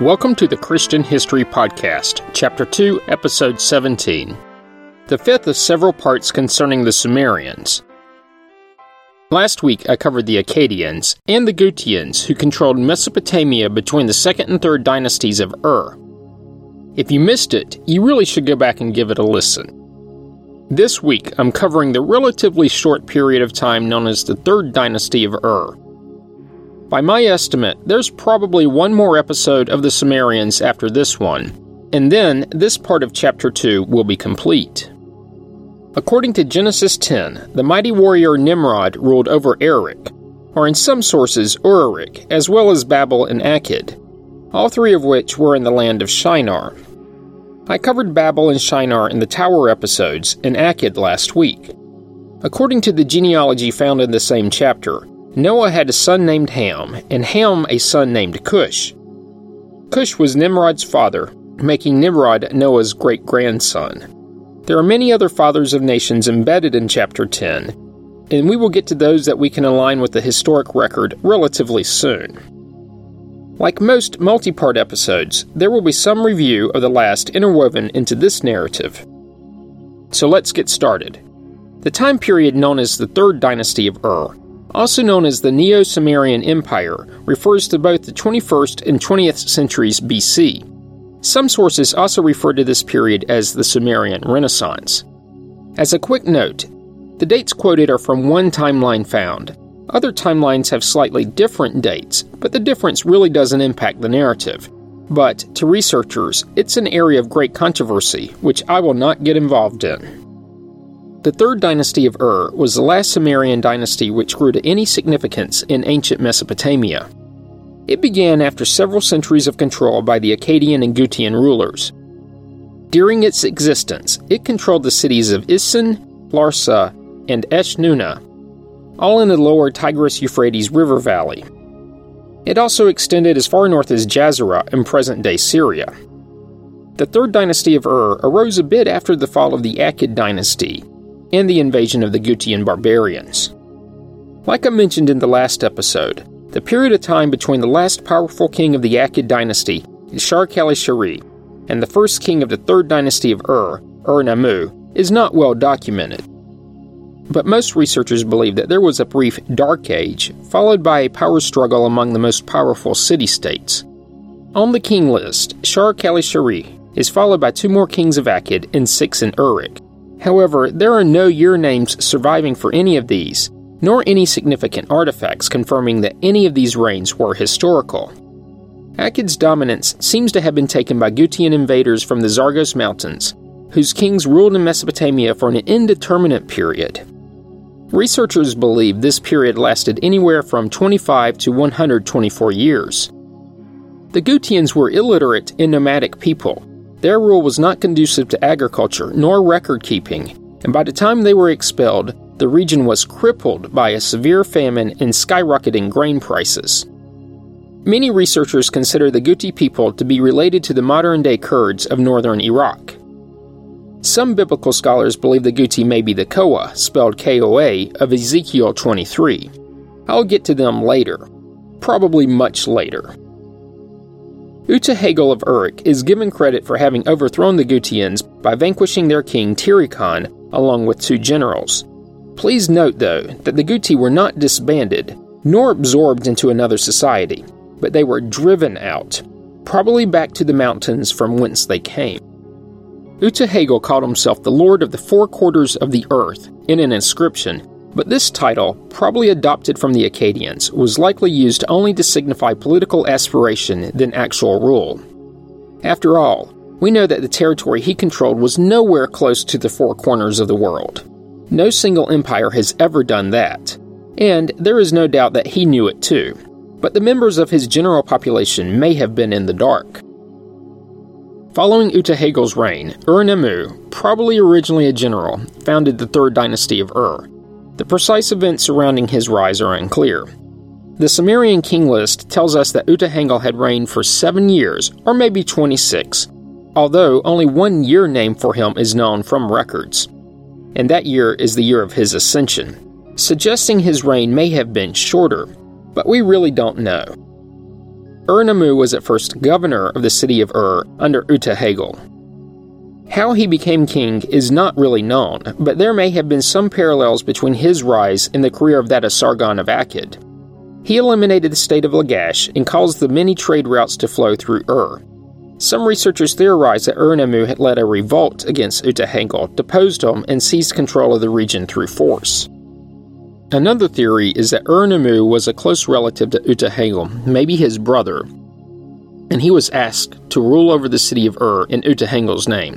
Welcome to the Christian History Podcast, Chapter 2, Episode 17. The fifth of several parts concerning the Sumerians. Last week I covered the Akkadians and the Gutians who controlled Mesopotamia between the second and third dynasties of Ur. If you missed it, you really should go back and give it a listen. This week I'm covering the relatively short period of time known as the third dynasty of Ur. By my estimate, there's probably one more episode of the Sumerians after this one, and then this part of Chapter 2 will be complete. According to Genesis 10, the mighty warrior Nimrod ruled over Erech, or in some sources Uruk, as well as Babel and Akkad, all three of which were in the land of Shinar. I covered Babel and Shinar in the Tower episodes and Akkad last week. According to the genealogy found in the same chapter, Noah had a son named Ham, and Ham a son named Cush. Cush was Nimrod's father, making Nimrod Noah's great grandson. There are many other fathers of nations embedded in chapter 10, and we will get to those that we can align with the historic record relatively soon. Like most multi part episodes, there will be some review of the last interwoven into this narrative. So let's get started. The time period known as the Third Dynasty of Ur also known as the Neo Sumerian Empire, refers to both the 21st and 20th centuries BC. Some sources also refer to this period as the Sumerian Renaissance. As a quick note, the dates quoted are from one timeline found. Other timelines have slightly different dates, but the difference really doesn't impact the narrative. But to researchers, it's an area of great controversy, which I will not get involved in. The third dynasty of Ur was the last Sumerian dynasty which grew to any significance in ancient Mesopotamia. It began after several centuries of control by the Akkadian and Gutian rulers. During its existence, it controlled the cities of Isin, Larsa, and Eshnunna, all in the lower Tigris Euphrates River Valley. It also extended as far north as Jazara in present day Syria. The third dynasty of Ur arose a bit after the fall of the Akkad dynasty and the invasion of the Gutian barbarians. Like I mentioned in the last episode, the period of time between the last powerful king of the Akkad dynasty, Ishar-kali-shari, and the first king of the third dynasty of Ur, Ur-Nammu, is not well documented. But most researchers believe that there was a brief dark age, followed by a power struggle among the most powerful city states. On the king list, Ishar-kali-shari is followed by two more kings of Akkad and six in Uruk, However, there are no year names surviving for any of these, nor any significant artifacts confirming that any of these reigns were historical. Akkad's dominance seems to have been taken by Gutian invaders from the Zagros Mountains, whose kings ruled in Mesopotamia for an indeterminate period. Researchers believe this period lasted anywhere from 25 to 124 years. The Gutians were illiterate and nomadic people, their rule was not conducive to agriculture nor record keeping, and by the time they were expelled, the region was crippled by a severe famine and skyrocketing grain prices. Many researchers consider the Guti people to be related to the modern day Kurds of northern Iraq. Some biblical scholars believe the Guti may be the Koa, spelled K O A, of Ezekiel 23. I'll get to them later, probably much later. Uta-Hagal of Uruk is given credit for having overthrown the Gutians by vanquishing their king Tirikan along with two generals. Please note, though, that the Guti were not disbanded, nor absorbed into another society, but they were driven out, probably back to the mountains from whence they came. Uta-Hagal called himself the Lord of the Four Quarters of the Earth in an inscription but this title, probably adopted from the Akkadians, was likely used only to signify political aspiration than actual rule. After all, we know that the territory he controlled was nowhere close to the four corners of the world. No single empire has ever done that, and there is no doubt that he knew it too, but the members of his general population may have been in the dark. Following Uta-Hagal's reign, Ur-Nammu, probably originally a general, founded the third dynasty of Ur, the precise events surrounding his rise are unclear. The Sumerian king list tells us that Uta-Hagal had reigned for seven years, or maybe 26, although only one year name for him is known from records. And that year is the year of his ascension, suggesting his reign may have been shorter, but we really don't know. Ur-Nammu was at first governor of the city of Ur under Uta-Hagal. How he became king is not really known, but there may have been some parallels between his rise and the career of that of Sargon of Akkad. He eliminated the state of Lagash and caused the many trade routes to flow through Ur. Some researchers theorize that Ur-Nammu had led a revolt against Uta-Hagal, deposed him, and seized control of the region through force. Another theory is that Ur-Nammu was a close relative to Uta-Hagal, maybe his brother, and he was asked to rule over the city of Ur in Uta-Hagal's name.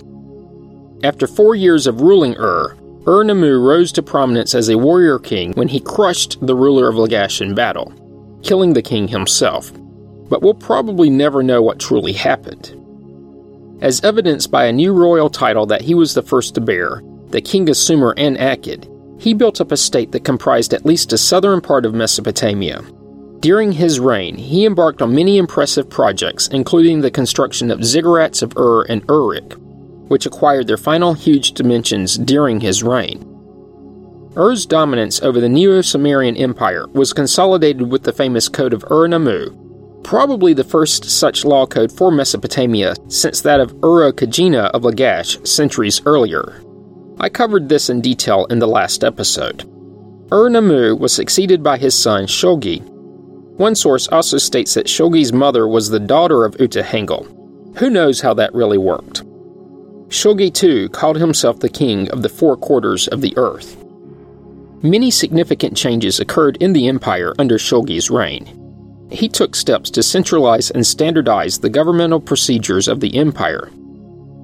After four years of ruling Ur, Ur-Nammu rose to prominence as a warrior king when he crushed the ruler of Lagash in battle, killing the king himself. But we'll probably never know what truly happened. As evidenced by a new royal title that he was the first to bear, the king of Sumer and Akkad, he built up a state that comprised at least a southern part of Mesopotamia. During his reign, he embarked on many impressive projects, including the construction of ziggurats of Ur and Uruk, which acquired their final huge dimensions during his reign. Ur's dominance over the Neo Sumerian Empire was consolidated with the famous Code of Ur-Nammu, probably the first such law code for Mesopotamia since that of Urukagina of Lagash centuries earlier. I covered this in detail in the last episode. Ur-Nammu was succeeded by his son Shulgi. One source also states that Shulgi's mother was the daughter of Uta-Hagal. Who knows how that really worked? Shulgi too called himself the king of the four quarters of the earth. Many significant changes occurred in the empire under Shulgi's reign. He took steps to centralize and standardize the governmental procedures of the empire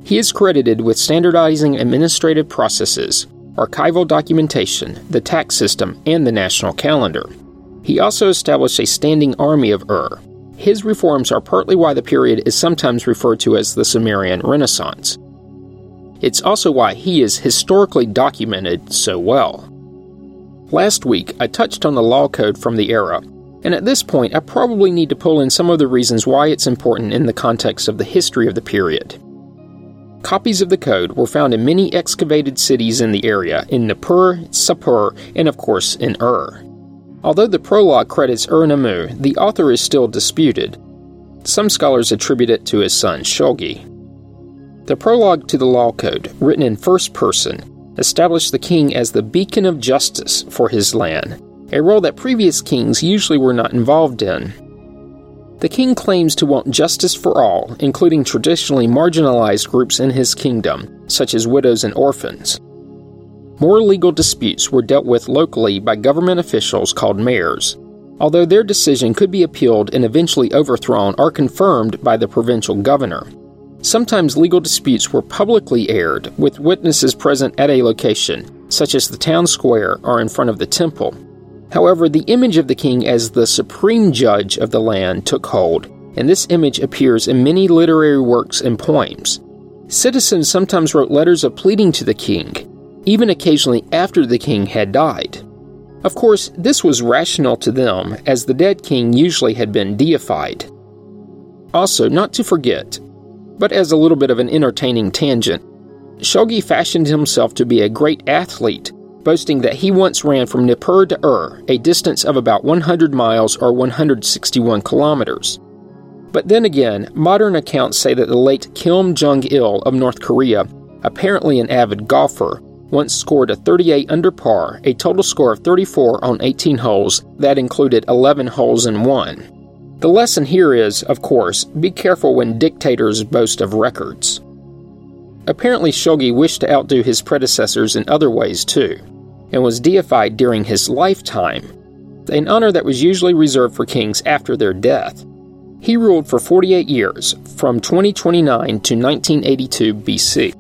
he is credited with standardizing administrative processes, archival documentation, the tax system, and the national calendar. He also established a standing army of Ur. His reforms are partly why the period is sometimes referred to as the Sumerian Renaissance. It's also why he is historically documented so well. Last week, I touched on the law code from the era, and at this point, I probably need to pull in some of the reasons why it's important in the context of the history of the period. Copies of the code were found in many excavated cities in the area, in Nippur, Sapur, and of course in Ur. Although the prologue credits Ur-Nammu, the author is still disputed. Some scholars attribute it to his son Shulgi. The prologue to the Law Code, written in first person, established the king as the beacon of justice for his land, a role that previous kings usually were not involved in. The king claims to want justice for all, including traditionally marginalized groups in his kingdom, such as widows and orphans. More legal disputes were dealt with locally by government officials called mayors, although their decision could be appealed and eventually overthrown or confirmed by the provincial governor. Sometimes legal disputes were publicly aired, with witnesses present at a location, such as the town square or in front of the temple. However, the image of the king as the supreme judge of the land took hold, and this image appears in many literary works and poems. Citizens sometimes wrote letters of pleading to the king, even occasionally after the king had died. Of course, this was rational to them, as the dead king usually had been deified. Also, not to forget, but as a little bit of an entertaining tangent, Shulgi fashioned himself to be a great athlete boasting that he once ran from Nippur to Ur, a distance of about 100 miles or 161 kilometers. But then again, modern accounts say that the late Kim Jong il of North Korea, apparently an avid golfer, once scored a 38 under par, a total score of 34 on 18 holes that included 11 holes in one. The lesson here is, of course, be careful when dictators boast of records. Apparently, Shulgi wished to outdo his predecessors in other ways too and was deified during his lifetime, an honor that was usually reserved for kings after their death. He ruled for 48 years, from 2029 to 1982 BC.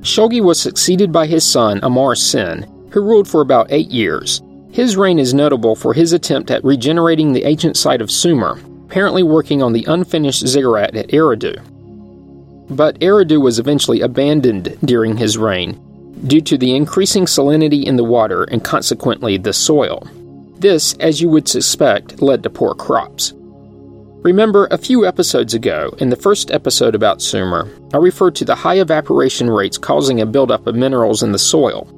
Shulgi was succeeded by his son Amar Sin, who ruled for about eight years. His reign is notable for his attempt at regenerating the ancient site of Sumer, apparently working on the unfinished ziggurat at Eridu. But Eridu was eventually abandoned during his reign, due to the increasing salinity in the water and consequently the soil. This, as you would suspect, led to poor crops. Remember, a few episodes ago, in the first episode about Sumer, I referred to the high evaporation rates causing a buildup of minerals in the soil.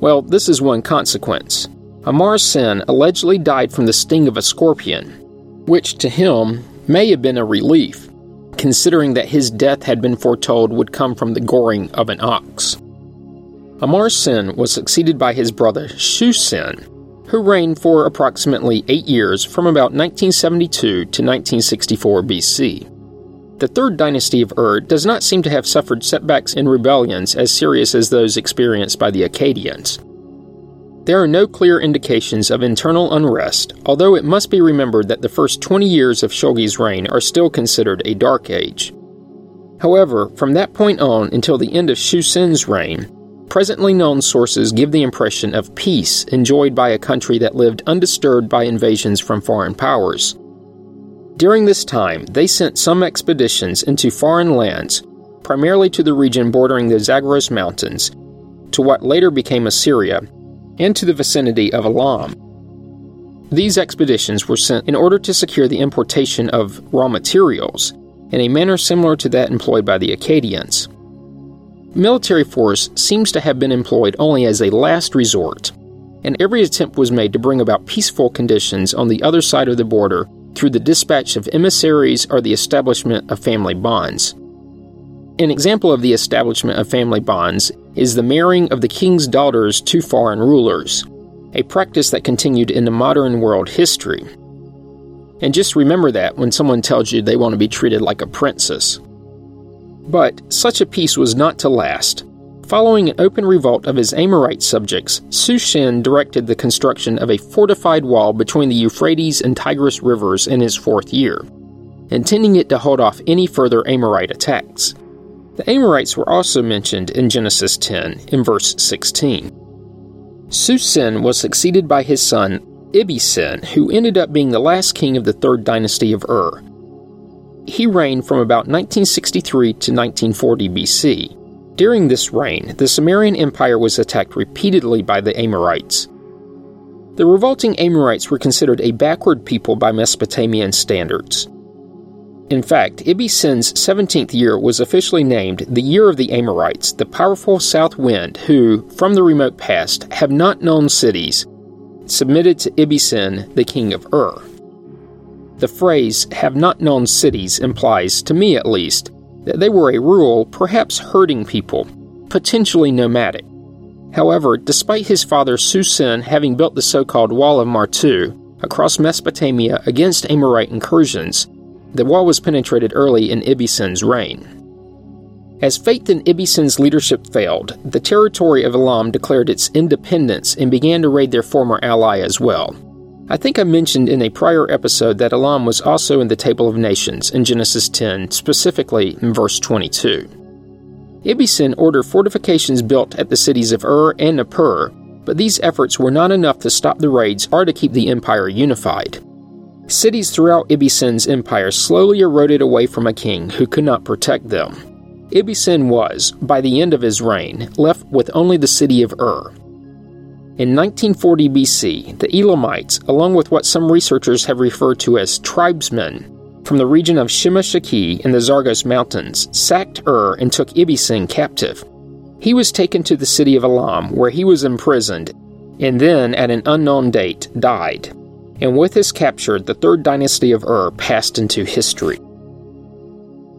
Well, this is one consequence. Amar Sin allegedly died from the sting of a scorpion, which to him may have been a relief, considering that his death had been foretold would come from the goring of an ox. Amar Sin was succeeded by his brother Shu Sin, who reigned for approximately eight years from about 1972 to 1964 BC. The third dynasty of Ur does not seem to have suffered setbacks and rebellions as serious as those experienced by the Akkadians. There are no clear indications of internal unrest, although it must be remembered that the first 20 years of Shulgi's reign are still considered a dark age. However, from that point on until the end of Shu-Sin's reign, presently known sources give the impression of peace enjoyed by a country that lived undisturbed by invasions from foreign powers. During this time, they sent some expeditions into foreign lands, primarily to the region bordering the Zagros Mountains, to what later became Assyria, and to the vicinity of Elam. These expeditions were sent in order to secure the importation of raw materials in a manner similar to that employed by the Akkadians. Military force seems to have been employed only as a last resort, and every attempt was made to bring about peaceful conditions on the other side of the border through the dispatch of emissaries or the establishment of family bonds. An example of the establishment of family bonds is the marrying of the king's daughters to foreign rulers, a practice that continued into modern world history. And just remember that when someone tells you they want to be treated like a princess. But such a peace was not to last. Following an open revolt of his Amorite subjects, Shu-Sin directed the construction of a fortified wall between the Euphrates and Tigris rivers in his fourth year, intending it to hold off any further Amorite attacks. The Amorites were also mentioned in Genesis 10 in verse 16. Shu-Sin was succeeded by his son Ibbi-Sin, who ended up being the last king of the third dynasty of Ur. He reigned from about 1963 to 1940 BC. During this reign, the Sumerian Empire was attacked repeatedly by the Amorites. The revolting Amorites were considered a backward people by Mesopotamian standards. In fact, Ibbi-Sin's 17th year was officially named the Year of the Amorites, the powerful south wind who, from the remote past, have not known cities, submitted to Ibbi-Sin, the king of Ur. The phrase have not known cities implies, to me at least, that they were a rural, perhaps herding people, potentially nomadic. However, despite his father Shu-Sin having built the so called Wall of Martu across Mesopotamia against Amorite incursions, the wall was penetrated early in Ibbi-Sin's reign. As faith in Ibbi-Sin's leadership failed, the territory of Elam declared its independence and began to raid their former ally as well. I think I mentioned in a prior episode that Elam was also in the Table of Nations in Genesis 10, specifically in verse 22. Ibbi-Sin ordered fortifications built at the cities of Ur and Nippur, but these efforts were not enough to stop the raids or to keep the empire unified. Cities throughout Ibbi-Sin's empire slowly eroded away from a king who could not protect them. Ibbi-Sin was, by the end of his reign, left with only the city of Ur. In 1940 BC, the Elamites, along with what some researchers have referred to as tribesmen from the region of Shimashki in the Zagros Mountains, sacked Ur and took Ibbi-Sin captive. He was taken to the city of Elam, where he was imprisoned, and then, at an unknown date, died and with his capture, the third dynasty of Ur passed into history.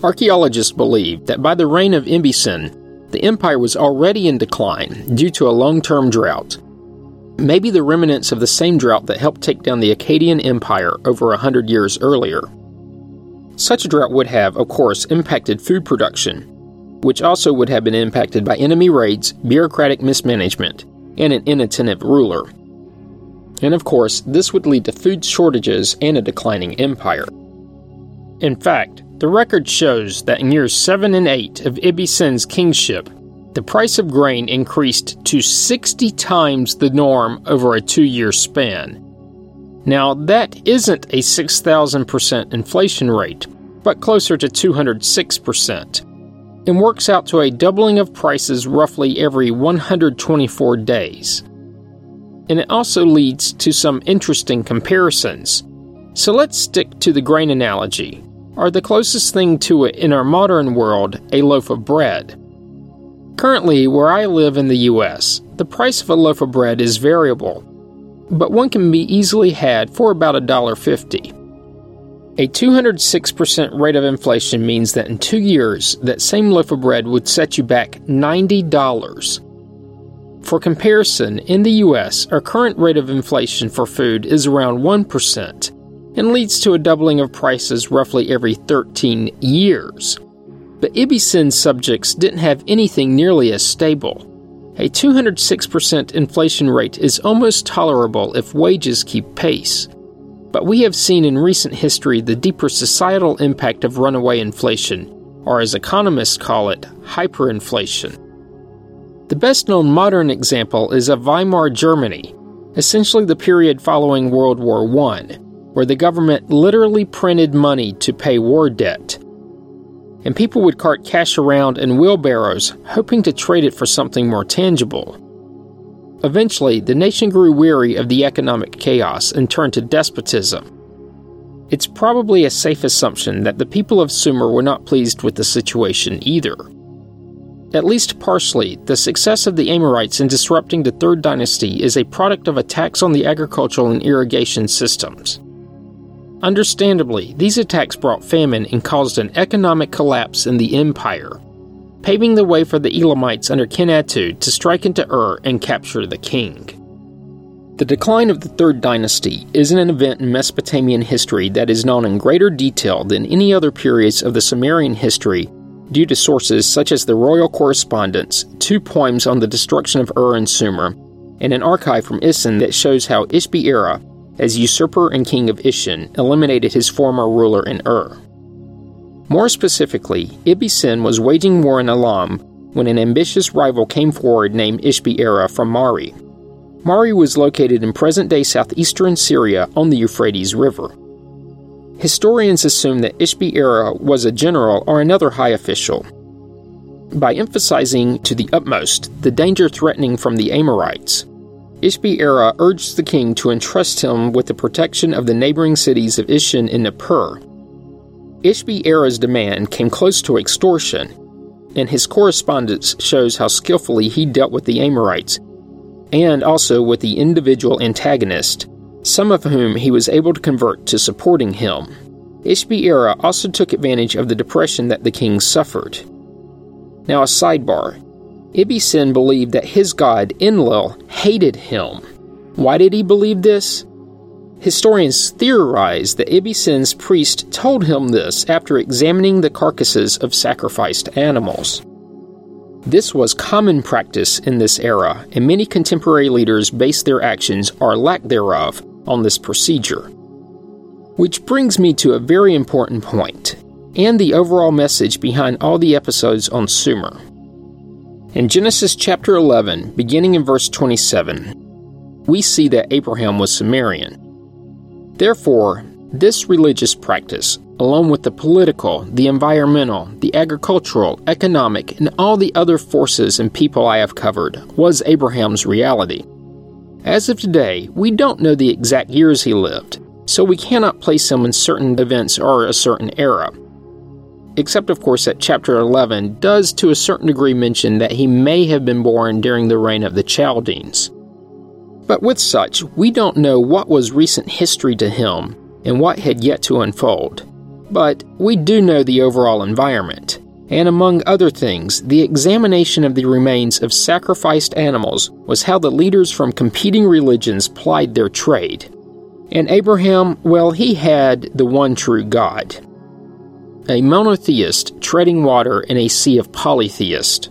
Archaeologists believe that by the reign of Ibbi-Sin, the empire was already in decline due to a long term drought. Maybe the remnants of the same drought that helped take down the Akkadian Empire over a hundred years earlier. Such a drought would have, of course, impacted food production, which also would have been impacted by enemy raids, bureaucratic mismanagement, and an inattentive ruler. And of course, this would lead to food shortages and a declining empire. In fact, the record shows that in years 7 and 8 of Ibbi-Sin's kingship, the price of grain increased to 60 times the norm over a two year span. Now, that isn't a 6,000% inflation rate, but closer to 206%, and works out to a doubling of prices roughly every 124 days and it also leads to some interesting comparisons. So let's stick to the grain analogy, or the closest thing to it in our modern world, a loaf of bread. Currently, where I live in the US, the price of a loaf of bread is variable, but one can be easily had for about $1.50. A 206% rate of inflation means that in two years, that same loaf of bread would set you back $90. For comparison, in the US, our current rate of inflation for food is around 1% and leads to a doubling of prices roughly every 13 years. But Ibbi-Sin's subjects didn't have anything nearly as stable. A 206% inflation rate is almost tolerable if wages keep pace. But we have seen in recent history the deeper societal impact of runaway inflation, or as economists call it, hyperinflation. The best known modern example is of Weimar Germany, essentially the period following World War I, where the government literally printed money to pay war debt. And people would cart cash around in wheelbarrows, hoping to trade it for something more tangible. Eventually, the nation grew weary of the economic chaos and turned to despotism. It's probably a safe assumption that the people of Sumer were not pleased with the situation either. At least partially, the success of the Amorites in disrupting the Third Dynasty is a product of attacks on the agricultural and irrigation systems. Understandably, these attacks brought famine and caused an economic collapse in the empire, paving the way for the Elamites under Kenatu to strike into Ur and capture the king. The decline of the Third Dynasty is an event in Mesopotamian history that is known in greater detail than any other periods of the Sumerian history due to sources such as the royal correspondence, two poems on the destruction of Ur and Sumer, and an archive from Isin that shows how Ishbi-Erra, as usurper and king of Ishin, eliminated his former ruler in Ur. More specifically, Ibbi-Sin was waging war in Elam when an ambitious rival came forward named Ishbi-Erra from Mari. Mari was located in present day southeastern Syria on the Euphrates River. Historians assume that Ishbi-Erra was a general or another high official. By emphasizing to the utmost the danger threatening from the Amorites, Ishbi-Erra urged the king to entrust him with the protection of the neighboring cities of Ishin and Nippur, Ishbi-Erra's demand came close to extortion, and his correspondence shows how skillfully he dealt with the Amorites and also with the individual antagonist, some of whom he was able to convert to supporting him. Ishbi-Erra also took advantage of the depression that the king suffered. Now, a sidebar Ibbi-Sin believed that his god Enlil hated him. Why did he believe this? Historians theorize that Ibbi-Sin's priest told him this after examining the carcasses of sacrificed animals. This was common practice in this era, and many contemporary leaders base their actions or lack thereof on this procedure. Which brings me to a very important point, and the overall message behind all the episodes on Sumer. In Genesis chapter 11, beginning in verse 27, we see that Abraham was Sumerian. Therefore, this religious practice, along with the political, the environmental, the agricultural, economic, and all the other forces and people I have covered, was Abraham's reality. As of today, we don't know the exact years he lived, so we cannot place him in certain events or a certain era. Except, of course, that chapter 11 does to a certain degree mention that he may have been born during the reign of the Chaldeans. But with such, we don't know what was recent history to him and what had yet to unfold. But we do know the overall environment, and among other things, the examination of the remains of sacrificed animals was how the leaders from competing religions plied their trade. And Abraham, well, he had the one true God. A monotheist treading water in a sea of polytheists.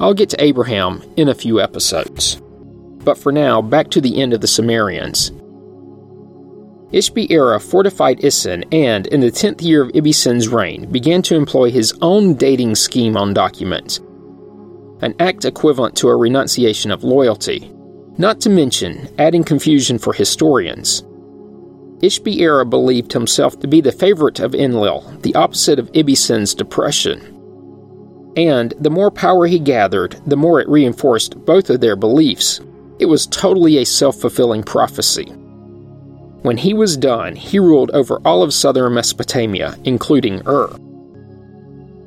I'll get to Abraham in a few episodes. But for now, back to the end of the Sumerians. Ishbi-Erra fortified Isin and, in the tenth year of Ibbi-Sin's reign, began to employ his own dating scheme on documents, an act equivalent to a renunciation of loyalty, not to mention adding confusion for historians. Ishbi-Erra believed himself to be the favorite of Enlil, the opposite of Ibbi-Sin's depression. And the more power he gathered, the more it reinforced both of their beliefs. It was totally a self fulfilling prophecy. When he was done, he ruled over all of southern Mesopotamia, including Ur.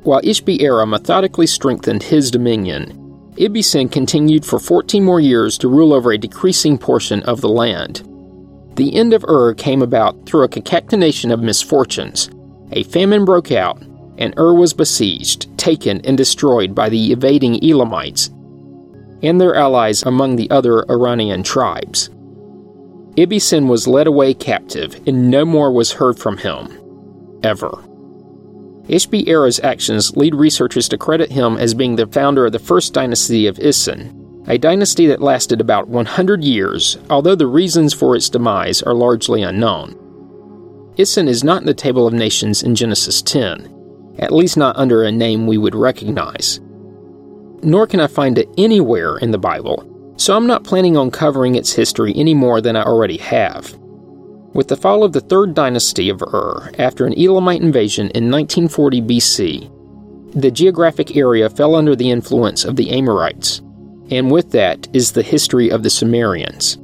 While Ishbi-Erra methodically strengthened his dominion, Ibbi-Sin continued for 14 more years to rule over a decreasing portion of the land. The end of Ur came about through a concatenation of misfortunes. A famine broke out, and Ur was besieged, taken, and destroyed by the invading Elamites and their allies among the other Iranian tribes. Ibbi-Sin was led away captive, and no more was heard from him. Ever. Ishbi-Erra's actions lead researchers to credit him as being the founder of the first dynasty of Isin, a dynasty that lasted about 100 years, although the reasons for its demise are largely unknown. Isin is not in the Table of Nations in Genesis 10, at least not under a name we would recognize. Nor can I find it anywhere in the Bible, so I'm not planning on covering its history any more than I already have. With the fall of the third dynasty of Ur after an Elamite invasion in 1940 BC, the geographic area fell under the influence of the Amorites, and with that is the history of the Sumerians.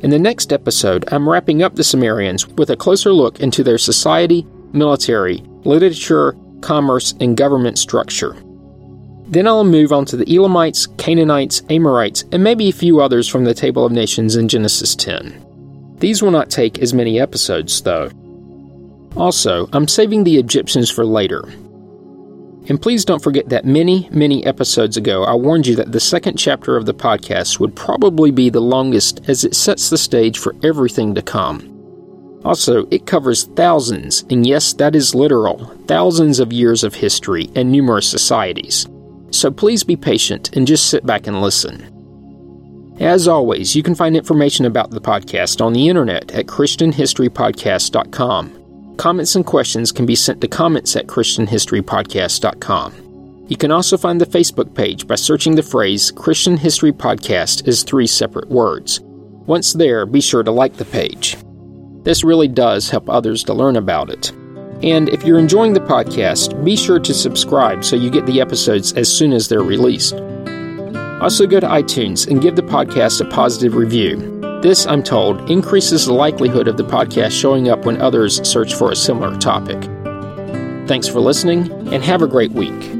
In the next episode, I'm wrapping up the Sumerians with a closer look into their society, military, literature, commerce, and government structure. Then I'll move on to the Elamites, Canaanites, Amorites, and maybe a few others from the Table of Nations in Genesis 10. These will not take as many episodes, though. Also, I'm saving the Egyptians for later. And please don't forget that many, many episodes ago, I warned you that the second chapter of the podcast would probably be the longest as it sets the stage for everything to come. Also, it covers thousands, and yes, that is literal, thousands of years of history and numerous societies. So please be patient and just sit back and listen. As always, you can find information about the podcast on the internet at ChristianHistoryPodcast.com. Comments and questions can be sent to comments at ChristianHistoryPodcast.com. You can also find the Facebook page by searching the phrase Christian History Podcast as three separate words. Once there, be sure to like the page. This really does help others to learn about it. And if you're enjoying the podcast, be sure to subscribe so you get the episodes as soon as they're released. Also, go to iTunes and give the podcast a positive review. This, I'm told, increases the likelihood of the podcast showing up when others search for a similar topic. Thanks for listening, and have a great week.